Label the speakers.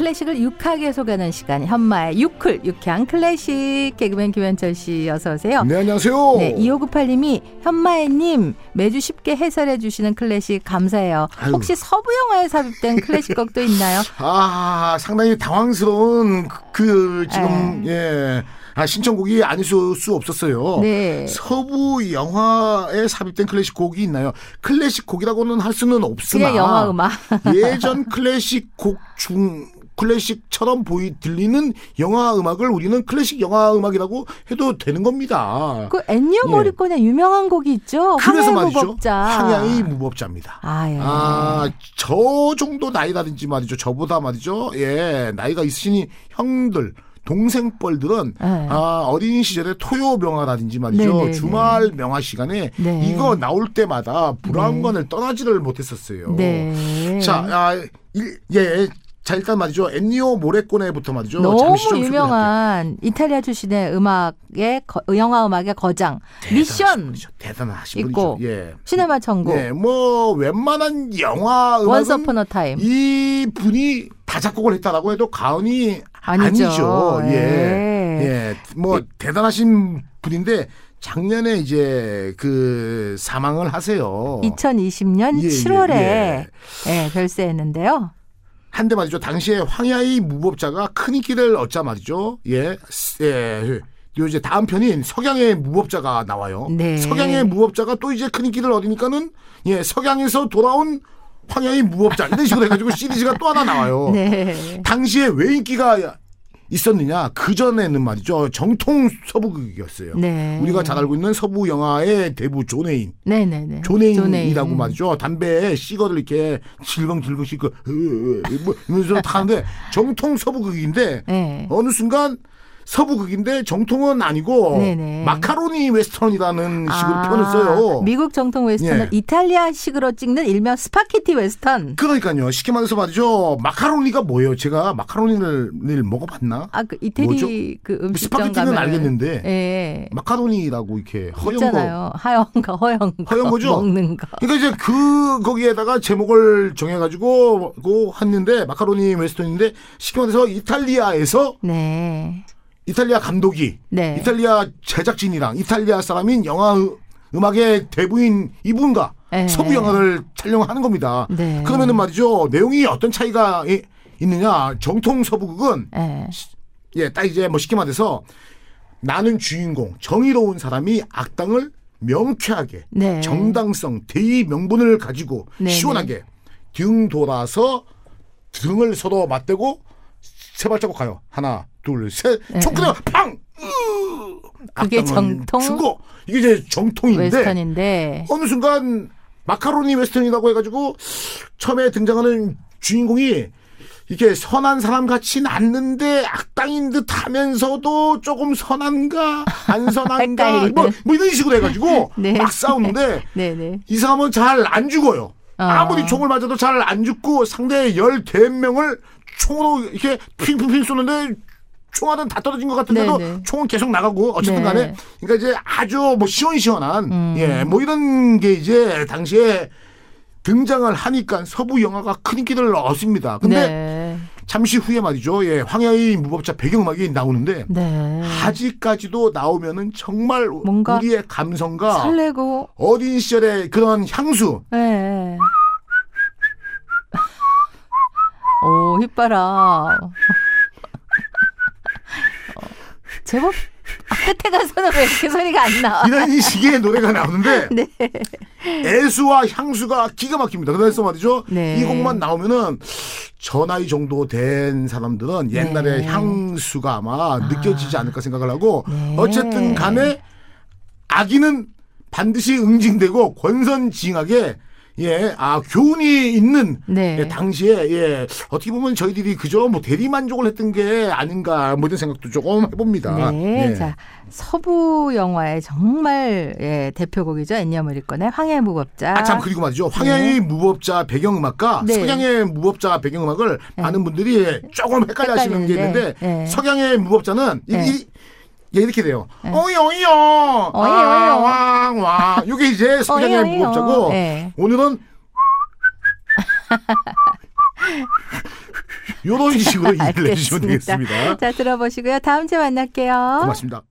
Speaker 1: 클래식을 유쾌하게 소개하는 시간 현마의 유클 유쾌한 클래식 개그맨 김현철 씨 어서 오세요.
Speaker 2: 네 안녕하세요.
Speaker 1: 네, 2598님이 현마애님 매주 쉽게 해설해 주시는 클래식 감사해요.
Speaker 2: 아유.
Speaker 1: 혹시 서부 영화에 삽입된 클래식 곡도 있나요?
Speaker 2: 아 상당히 당황스러운 그, 그 지금 예 아, 신청곡이 아닐 수, 수 없었어요.
Speaker 1: 네.
Speaker 2: 서부 영화에 삽입된 클래식 곡이 있나요? 클래식 곡이라고는 할 수는 없으나
Speaker 1: 영화 음악.
Speaker 2: 예전 클래식 곡 중 클래식처럼 보이 들리는 영화 음악을 우리는 클래식 영화 음악이라고 해도 되는 겁니다.
Speaker 1: 그 엔니오
Speaker 2: 예.
Speaker 1: 모리콘의 유명한 곡이 있죠.
Speaker 2: 그래서 말이죠.
Speaker 1: 무법자.
Speaker 2: 황야의 무법자입니다.
Speaker 1: 아, 예.
Speaker 2: 아, 저 정도 나이라든지 말이죠. 저보다 말이죠. 예, 나이가 있으신 형들, 동생뻘들은
Speaker 1: 네.
Speaker 2: 아, 어린 시절에 토요 명화라든지 말이죠.
Speaker 1: 네네네.
Speaker 2: 주말 명화 시간에
Speaker 1: 네.
Speaker 2: 이거 나올 때마다 불안관을 떠나지를 못했었어요.
Speaker 1: 네.
Speaker 2: 자, 아, 일, 예. 자, 일단 말이죠. 엔니오 모레꼬네부터 말이죠.
Speaker 1: 너무 유명한 이탈리아 출신의 음악의 거- 영화 음악의 거장 미션
Speaker 2: 소개해드릴게요. 대단하신
Speaker 1: 있고
Speaker 2: 분이죠. 예.
Speaker 1: 시네마 천국
Speaker 2: 네, 뭐 웬만한 영화 음악은
Speaker 1: 어 타임
Speaker 2: 이 분이 다 작곡을 했다라고 해도 과언이
Speaker 1: 아니죠.
Speaker 2: 아니죠. 예.
Speaker 1: 예.
Speaker 2: 예. 뭐 대단하신 분인데 작년에 이제 그 사망을 하세요.
Speaker 1: 2020년
Speaker 2: 예, 예,
Speaker 1: 7월에
Speaker 2: 예.
Speaker 1: 예, 별세했는데요.
Speaker 2: 한데 말이죠. 당시에 황야의 무법자가 큰 인기를 얻자 말이죠. 예. 예. 요 이제 다음 편인 석양의 무법자가 나와요.
Speaker 1: 네.
Speaker 2: 석양의 무법자가 또 이제 큰 인기를 얻으니까는 예, 석양에서 돌아온 황야의 무법자 이런 식으로 해가지고 시리즈가 또 하나 나와요.
Speaker 1: 네.
Speaker 2: 당시에 왜 인기가 있었느냐? 그 전에는 말이죠. 정통 서부극이었어요.
Speaker 1: 네.
Speaker 2: 우리가 잘 알고 있는 서부 영화의 대부 존해인.
Speaker 1: 네, 네, 네.
Speaker 2: 존해인이라고 말이죠. 담배에 시거를 이렇게 질겅질겅 씹고 뭐 이러면서 타는데 정통 서부극인데
Speaker 1: 네.
Speaker 2: 어느 순간 서부극인데 정통은 아니고
Speaker 1: 네네.
Speaker 2: 마카로니 웨스턴이라는 식으로
Speaker 1: 아,
Speaker 2: 표현을 써요.
Speaker 1: 미국 정통 웨스턴을
Speaker 2: 예.
Speaker 1: 이탈리아식으로 찍는 일명 스파게티 웨스턴.
Speaker 2: 그러니까요. 쉽게 말해서 말이죠. 마카로니가 뭐예요? 제가 마카로니를 늘 먹어봤나?
Speaker 1: 아, 그 이태리
Speaker 2: 뭐죠?
Speaker 1: 그 음식점
Speaker 2: 스파게티는
Speaker 1: 가면
Speaker 2: 알겠는데
Speaker 1: 예.
Speaker 2: 마카로니라고 이렇게 허연 거.
Speaker 1: 하얀 거, 허연 거.
Speaker 2: 허연 거죠?
Speaker 1: 먹는 거.
Speaker 2: 그러니까 이제 그 거기에다가 제목을 정해가지고 고 했는데 마카로니 웨스턴인데 쉽게 말해서 이탈리아에서
Speaker 1: 네.
Speaker 2: 이탈리아 감독이
Speaker 1: 네.
Speaker 2: 이탈리아 제작진이랑 이탈리아 사람인 영화 음- 음악의 대부인 이분과
Speaker 1: 네.
Speaker 2: 서부 영화를 촬영하는 겁니다.
Speaker 1: 네.
Speaker 2: 그러면은 말이죠 내용이 어떤 차이가 이- 있느냐 정통 서부극은
Speaker 1: 예.
Speaker 2: 예, 딱 이제 뭐 쉽게 말해서 나는 주인공, 정의로운 사람이 악당을 명쾌하게
Speaker 1: 네.
Speaker 2: 정당성, 대의 명분을 가지고
Speaker 1: 네,
Speaker 2: 시원하게 등 돌아서 등을 서로 맞대고 세 발자국 가요. 하나, 둘, 셋. 총 끊어 팡! 으!
Speaker 1: 그게
Speaker 2: 악당은
Speaker 1: 정통?
Speaker 2: 죽어. 이게 이제 정통인데
Speaker 1: 웨스턴인데
Speaker 2: 어느 순간 마카로니 웨스턴이라고 해가지고 처음에 등장하는 주인공이 이게 선한 사람 같진 않는데 악당인 듯 하면서도 조금 선한가 안 선한가. 뭐, 뭐 이런 식으로 해가지고
Speaker 1: 네.
Speaker 2: 막 싸우는데
Speaker 1: 네 네.
Speaker 2: 이 사람은 잘 안 죽어요.
Speaker 1: 어.
Speaker 2: 아무리 총을 맞아도 잘 안 죽고 상대 열댓 명을 총으로 이렇게 핑핑핑 쏘는데 총알은 다 떨어진 것 같은데도
Speaker 1: 네네.
Speaker 2: 총은 계속 나가고 어쨌든
Speaker 1: 네.
Speaker 2: 간에 그러니까 이제 아주 뭐 시원시원한
Speaker 1: 음.
Speaker 2: 예뭐 이런 게 이제 당시에 등장을 하니까 서부 영화가 큰 인기를 얻습니다. 근데
Speaker 1: 네.
Speaker 2: 잠시 후에 말이죠. 예, 황야의 무법자 배경음악이 나오는데
Speaker 1: 네.
Speaker 2: 아직까지도 나오면은 정말
Speaker 1: 뭔가
Speaker 2: 우리의 감성과
Speaker 1: 설레고
Speaker 2: 어린 시절의 그런 향수
Speaker 1: 예. 오, 휘바람. 어, 제법 아, 끝에 가서는 왜 이렇게 소리가 안 나와?
Speaker 2: 이런 식의 노래가 나오는데
Speaker 1: 네.
Speaker 2: 애수와 향수가 기가 막힙니다. 그래서 말이죠.
Speaker 1: 네.
Speaker 2: 이 곡만 나오면은 저 나이 정도 된 사람들은 옛날에
Speaker 1: 네.
Speaker 2: 향수가 아마 느껴지지 않을까 생각을 하고
Speaker 1: 네.
Speaker 2: 어쨌든 간에 아기는 반드시 응징되고 권선징악에 예, 아 교훈이 있는
Speaker 1: 네.
Speaker 2: 예, 당시에 예 어떻게 보면 저희들이 그저 뭐 대리 만족을 했던 게 아닌가 뭐 이런 생각도 조금 해봅니다.
Speaker 1: 네.
Speaker 2: 예.
Speaker 1: 자, 서부 영화의 정말 예, 대표곡이죠. 엔니어 모리콘의 황야의 무법자.
Speaker 2: 아, 참, 그리고 말이죠. 황야의 무법자 배경음악과
Speaker 1: 네.
Speaker 2: 석양의 무법자 배경음악을 많은 분들이 조금 헷갈려 하시는 게 있는데,
Speaker 1: 헷갈리는데, 네.
Speaker 2: 석양의 무법자는 이,
Speaker 1: 네.
Speaker 2: 이, 예, 이렇게 돼요.
Speaker 1: 네.
Speaker 2: 어이, 어이요.
Speaker 1: 어이, 어이요.
Speaker 2: 왕, 왕. 요게 이제
Speaker 1: 어이, 어이요.
Speaker 2: 무법자고,
Speaker 1: 네.
Speaker 2: 오늘은 이런 식으로 이해를 해주시면. 되겠습니다.
Speaker 1: 자, 들어보시고요. 다음 주에 만날게요.
Speaker 2: 고맙습니다.